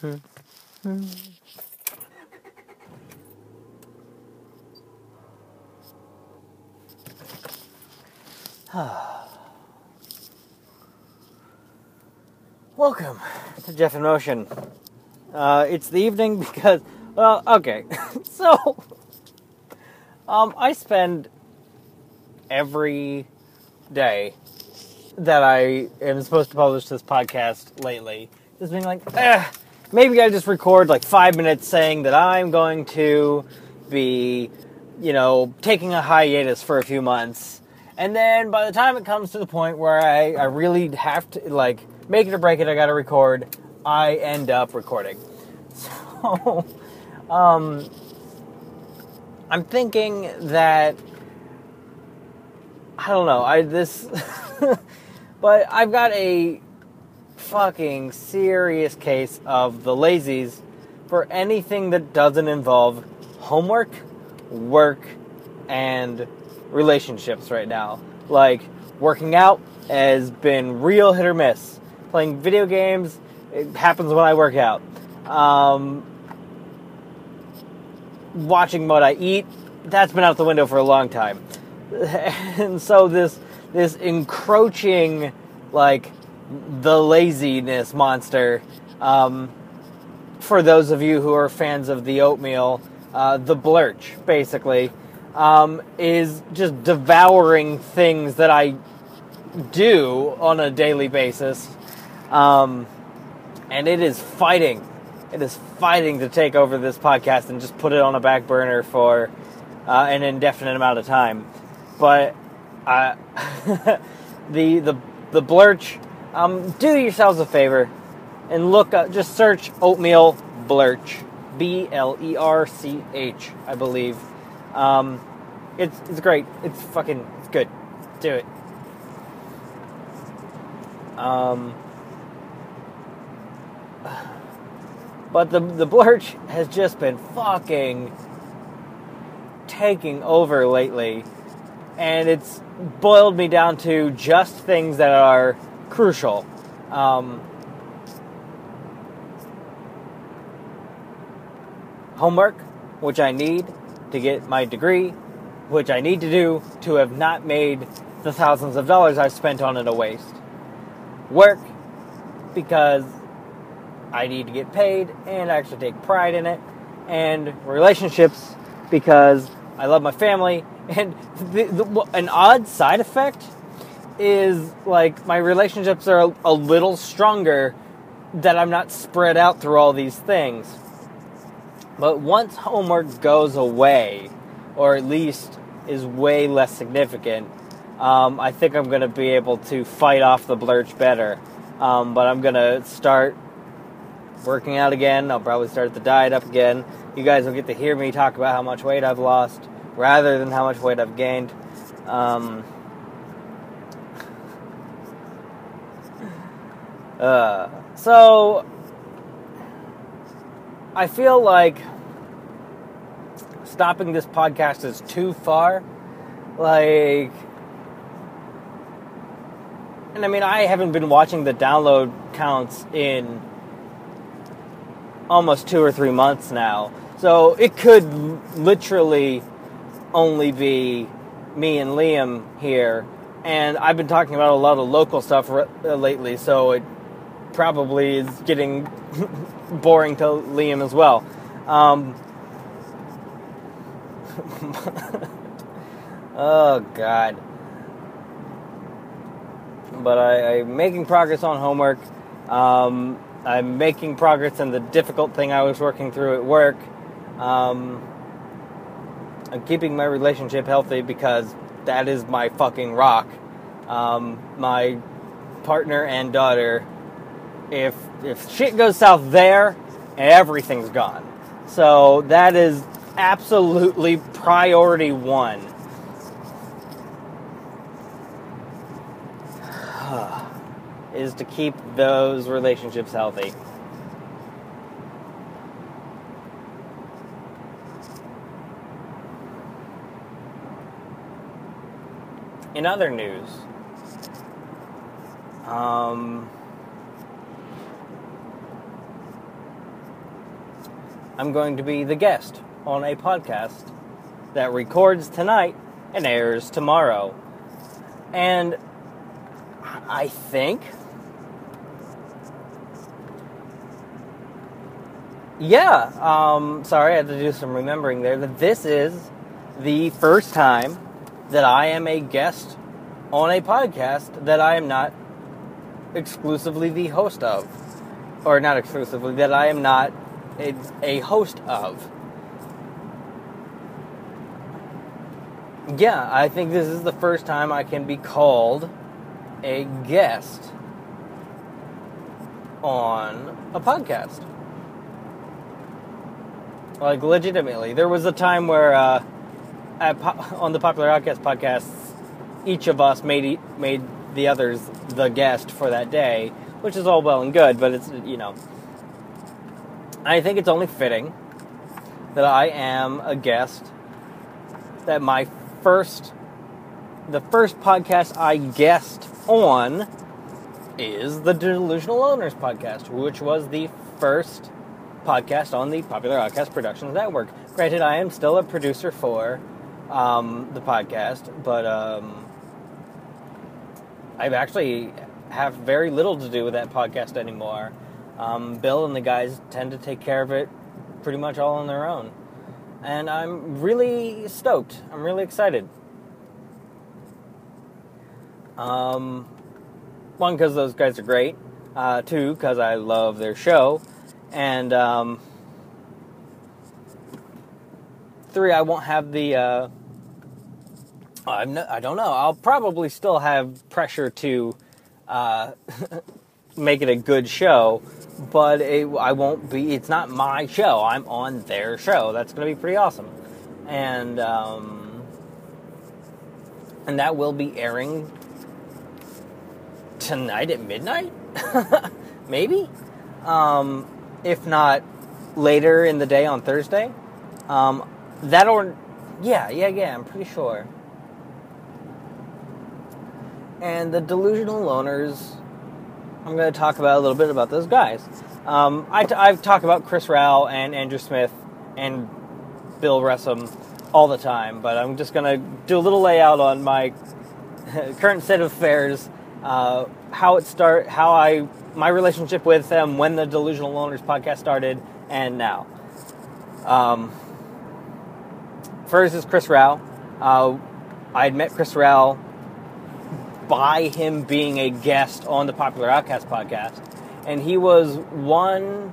Welcome to Jeff in Motion. Uh, it's the evening because, well, okay. so, um, I spend every day that I am supposed to publish this podcast lately just being like, eh, maybe I just record like five minutes saying that I'm going to be, you know, taking a hiatus for a few months. And then by the time it comes to the point where I, I really have to, like, make it or break it, I gotta record, I end up recording. So, um, I'm thinking that, I don't know, I, this, but I've got a fucking serious case of the lazies for anything that doesn't involve homework, work, and relationships right now. Like, working out has been real hit or miss. Playing video games, it happens when I work out. Um, watching what I eat, that's been out the window for a long time. and so this this encroaching like the laziness monster. Um, for those of you who are fans of the oatmeal, uh, the Blerch basically um, is just devouring things that I do on a daily basis, um, and it is fighting. It is fighting to take over this podcast and just put it on a back burner for uh, an indefinite amount of time. But uh, the the the Blerch um, do yourselves a favor and look up, just search oatmeal Blerch, B L E R C H, I believe. Um, it's it's great. It's fucking it's good. Do it. Um, but the the Blerch has just been fucking taking over lately, and it's boiled me down to just things that are crucial. Um, homework, which I need to get my degree, which I need to do to have not made the thousands of dollars I've spent on it a waste. Work, because I need to get paid and actually take pride in it. And relationships, because I love my family. And the, the, an odd side effect is like my relationships are a, a little stronger that I'm not spread out through all these things. But once homework goes away, or at least is way less significant, um, I think I'm going to be able to fight off the Blerch better. Um, but I'm going to start working out again. I'll probably start the diet up again. You guys will get to hear me talk about how much weight I've lost rather than how much weight I've gained. Um, Uh, so I feel like stopping this podcast is too far. Like, and I mean, I haven't been watching the download counts in almost two or three months now. So it could literally only be me and Liam here. And I've been talking about a lot of local stuff lately, so it probably is getting boring to Liam as well. Um, oh God! But I, am making progress on homework. Um, I'm making progress in the difficult thing I was working through at work. Um, I'm keeping my relationship healthy because that is my fucking rock. Um, my partner and daughter if if shit goes south there, everything's gone. So that is absolutely priority one. is to keep those relationships healthy. In other news, um, I'm going to be the guest on a podcast that records tonight and airs tomorrow. And I think. Yeah, um, sorry, I had to do some remembering there. That this is the first time that I am a guest on a podcast that I am not exclusively the host of. Or not exclusively, that I am not a, a host of. Yeah, I think this is the first time I can be called a guest on a podcast. Like legitimately, there was a time where uh, po- on the Popular Outcast podcasts, each of us made made the others the guest for that day, which is all well and good, but it's you know, I think it's only fitting that I am a guest. That my first, the first podcast I guest on is the Delusional Owners podcast, which was the first podcast on the Popular Outcast Productions Network. Granted, I am still a producer for um, the podcast, but um, I've actually have very little to do with that podcast anymore. Um, Bill and the guys tend to take care of it pretty much all on their own. And I'm really stoked. I'm really excited. Um, one, because those guys are great. Uh, two, because I love their show. And um, three, I won't have the. Uh, no, I don't know. I'll probably still have pressure to uh, make it a good show, but it, I won't be. It's not my show. I'm on their show. That's going to be pretty awesome, and um, and that will be airing tonight at midnight, maybe. Um, if not later in the day on Thursday. Um, that or yeah, yeah, yeah. I'm pretty sure. And the delusional loners, I'm going to talk about a little bit about those guys. Um, I I've talked about Chris Rao and Andrew Smith and Bill Ressam all the time, but I'm just going to do a little layout on my current state of affairs, uh, how it start, how I my relationship with them when the Delusional Loners podcast started, and now. Um, first is Chris Rao. Uh, I had met Chris Rao by him being a guest on the Popular Outcast podcast. And he was one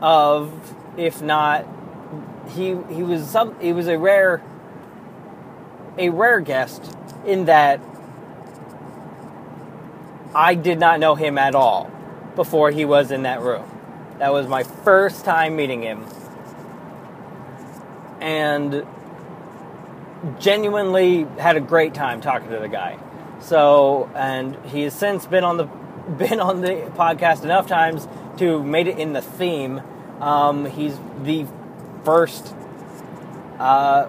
of, if not, he he was some he was a rare a rare guest in that I did not know him at all before he was in that room. That was my first time meeting him. And genuinely had a great time talking to the guy. So, and he has since been on the been on the podcast enough times to made it in the theme. Um, he's the first uh,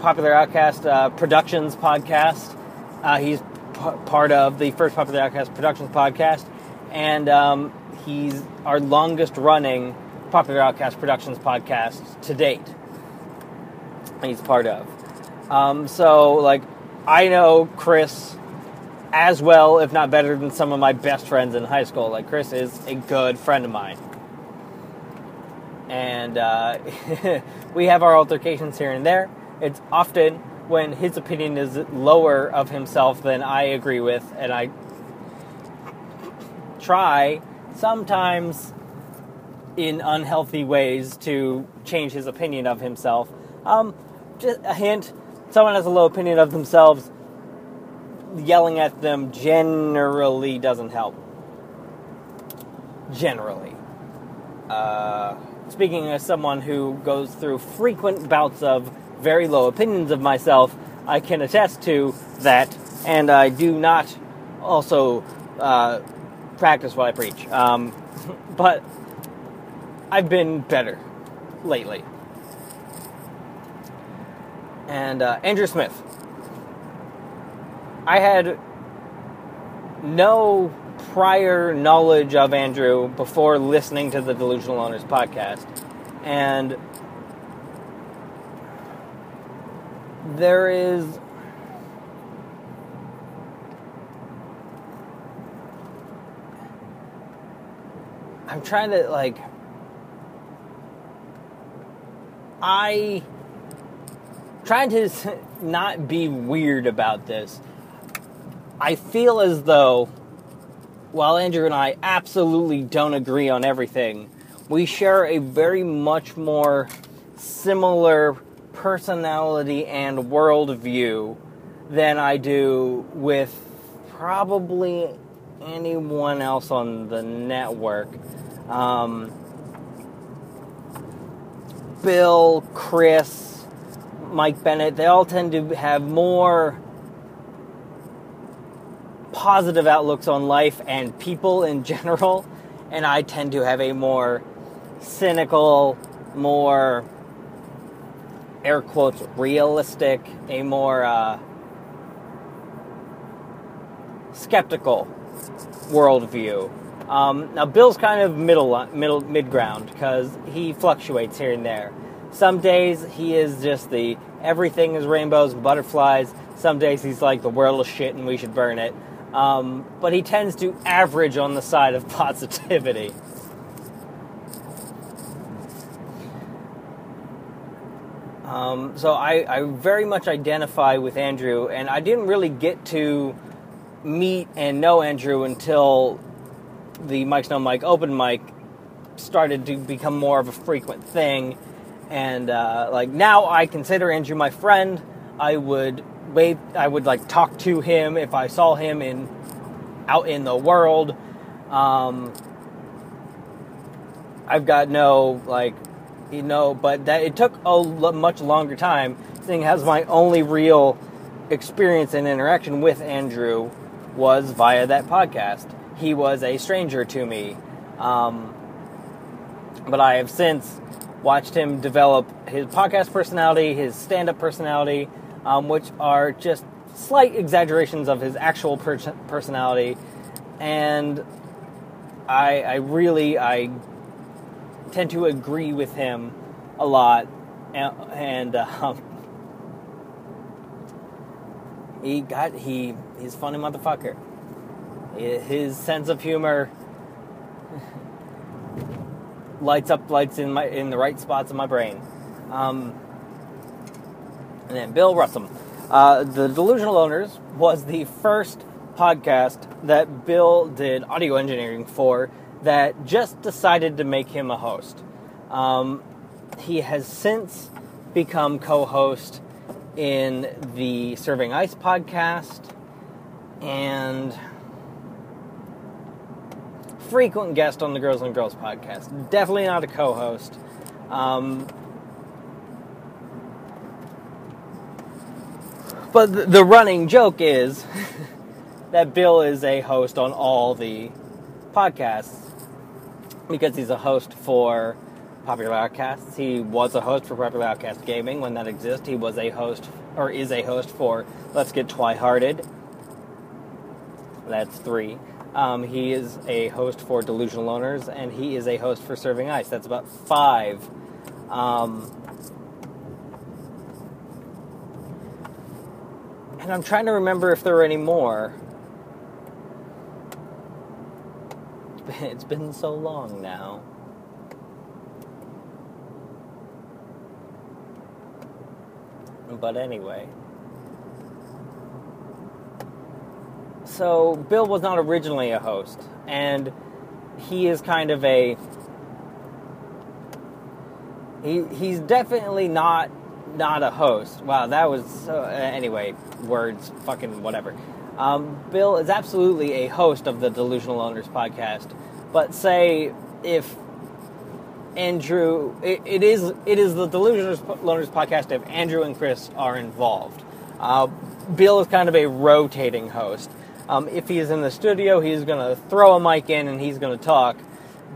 popular outcast uh, productions podcast. Uh, he's p- part of the first popular outcast productions podcast, and um, he's our longest running popular outcast productions podcast to date. He's part of. Um, so, like, I know Chris as well, if not better, than some of my best friends in high school. Like, Chris is a good friend of mine. And uh, we have our altercations here and there. It's often when his opinion is lower of himself than I agree with, and I try sometimes in unhealthy ways to change his opinion of himself. Um, just a hint someone has a low opinion of themselves, yelling at them generally doesn't help. Generally. Uh, speaking as someone who goes through frequent bouts of very low opinions of myself, I can attest to that, and I do not also uh, practice what I preach. Um, but I've been better lately and uh, Andrew Smith. I had no prior knowledge of Andrew before listening to the Delusional Owners podcast. And there is I'm trying to like I trying to not be weird about this. I feel as though while Andrew and I absolutely don't agree on everything, we share a very much more similar personality and worldview than I do with probably anyone else on the network. Um, Bill, Chris, Mike Bennett, they all tend to have more positive outlooks on life and people in general, and I tend to have a more cynical, more air quotes realistic, a more uh, skeptical worldview. Um, now Bill's kind of middle middle mid ground because he fluctuates here and there. Some days he is just the everything is rainbows and butterflies. Some days he's like the world is shit and we should burn it. Um, but he tends to average on the side of positivity. Um, so I, I very much identify with Andrew, and I didn't really get to meet and know Andrew until the Mike's No Mike open mic started to become more of a frequent thing. And uh, like now, I consider Andrew my friend. I would wait. I would like talk to him if I saw him in out in the world. Um, I've got no like you know, but that it took a much longer time. Seeing as my only real experience and interaction with Andrew was via that podcast. He was a stranger to me, um, but I have since watched him develop his podcast personality, his stand-up personality, um, which are just slight exaggerations of his actual per- personality, and I, I really I tend to agree with him a lot, and, and um, he got he he's funny motherfucker. His sense of humor lights up lights in my in the right spots in my brain. Um, and then Bill Russum, uh, the Delusional Owners was the first podcast that Bill did audio engineering for that just decided to make him a host. Um, he has since become co host in the Serving Ice podcast and frequent guest on the Girls and Girls podcast. Definitely not a co host. Um, but the, running joke is that Bill is a host on all the podcasts because he's a host for Popular Outcasts. He was a host for Popular Outcast Gaming when that exists. He was a host, or is a host for Let's Get Twi-Hearted. That's three. Um, he is a host for Delusional Owners, and he is a host for Serving Ice. That's about five. Um, and I'm trying to remember if there were any more. It's been so long now. But anyway. So, Bill was not originally a host, and he is kind of a. He, he's definitely not not a host. Wow, that was so. Anyway, words, fucking whatever. Um, Bill is absolutely a host of the Delusional Owners podcast, but say if Andrew, it, it is it is the Delusional Owners podcast if Andrew and Chris are involved. Uh, Bill is kind of a rotating host. Um, if he's in the studio, he's going to throw a mic in and he's going to talk.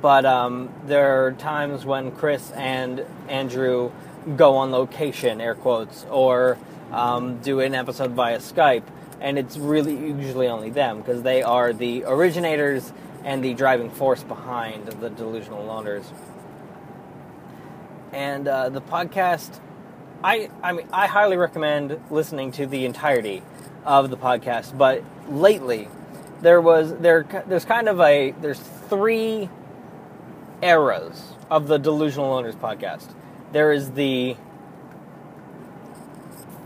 But um, there are times when Chris and Andrew go on location, air quotes, or um, do an episode via Skype and it's really usually only them because they are the originators and the driving force behind the delusional owners. and uh, the podcast. I I mean I highly recommend listening to the entirety of the podcast, but lately there was there there's kind of a there's three eras of the Delusional Owners podcast. There is the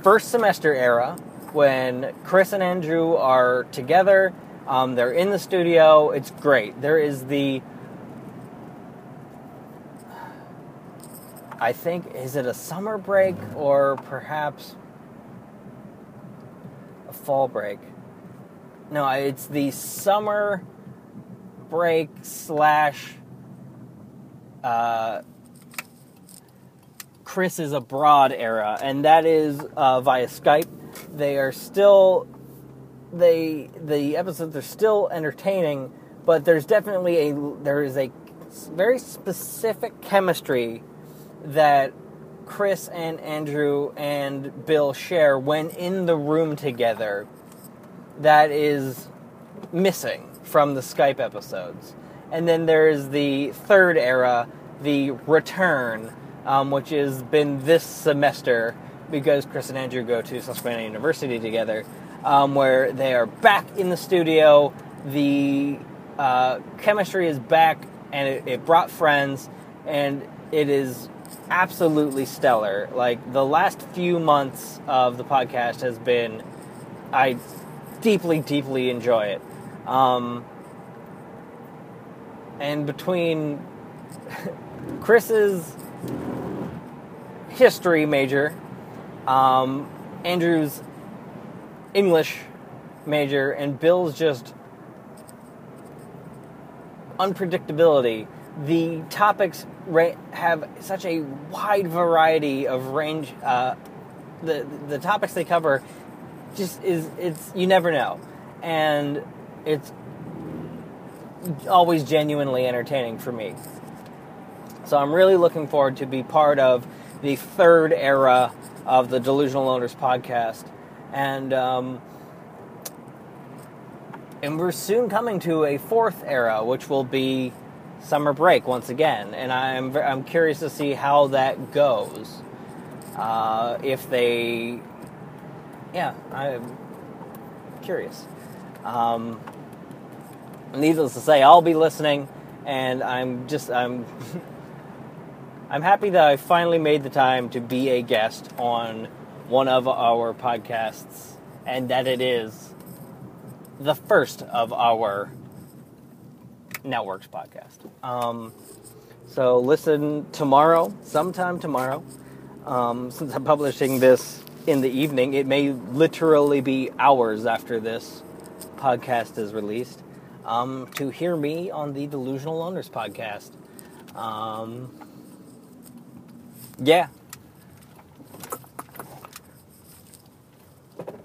first semester era when Chris and Andrew are together. Um, they're in the studio. It's great. There is the I think is it a summer break or perhaps a fall break? No, it's the summer break slash uh, Chris is abroad era, and that is uh, via Skype. They are still they the episodes are still entertaining, but there's definitely a there is a very specific chemistry that Chris and Andrew and Bill share when in the room together that is missing from the Skype episodes. And then there is the third era, the return, um, which has been this semester because Chris and Andrew go to Susquehanna University together, um, where they are back in the studio. The uh, chemistry is back, and it, it brought friends, and it is absolutely stellar. Like the last few months of the podcast has been, I deeply, deeply enjoy it. Um, and between Chris's history major, um, Andrew's English major, and Bill's just unpredictability, the topics have such a wide variety of range. Uh, the the topics they cover just is it's you never know, and it's always genuinely entertaining for me. So I'm really looking forward to be part of the third era of the Delusional Owners podcast, and um, and we're soon coming to a fourth era, which will be summer break once again, and I'm I'm curious to see how that goes. Uh, if they, yeah, I'm curious. Um, needless to say, I'll be listening, and I'm just I'm I'm happy that I finally made the time to be a guest on one of our podcasts, and that it is the first of our networks podcast. Um, so listen tomorrow, sometime tomorrow. Um, since I'm publishing this in the evening, it may literally be hours after this podcast is released um, to hear me on the Delusional Owners podcast. Um, yeah.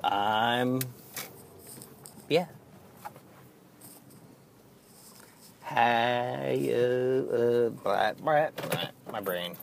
I'm. Yeah. Hey, uh, uh, my brain.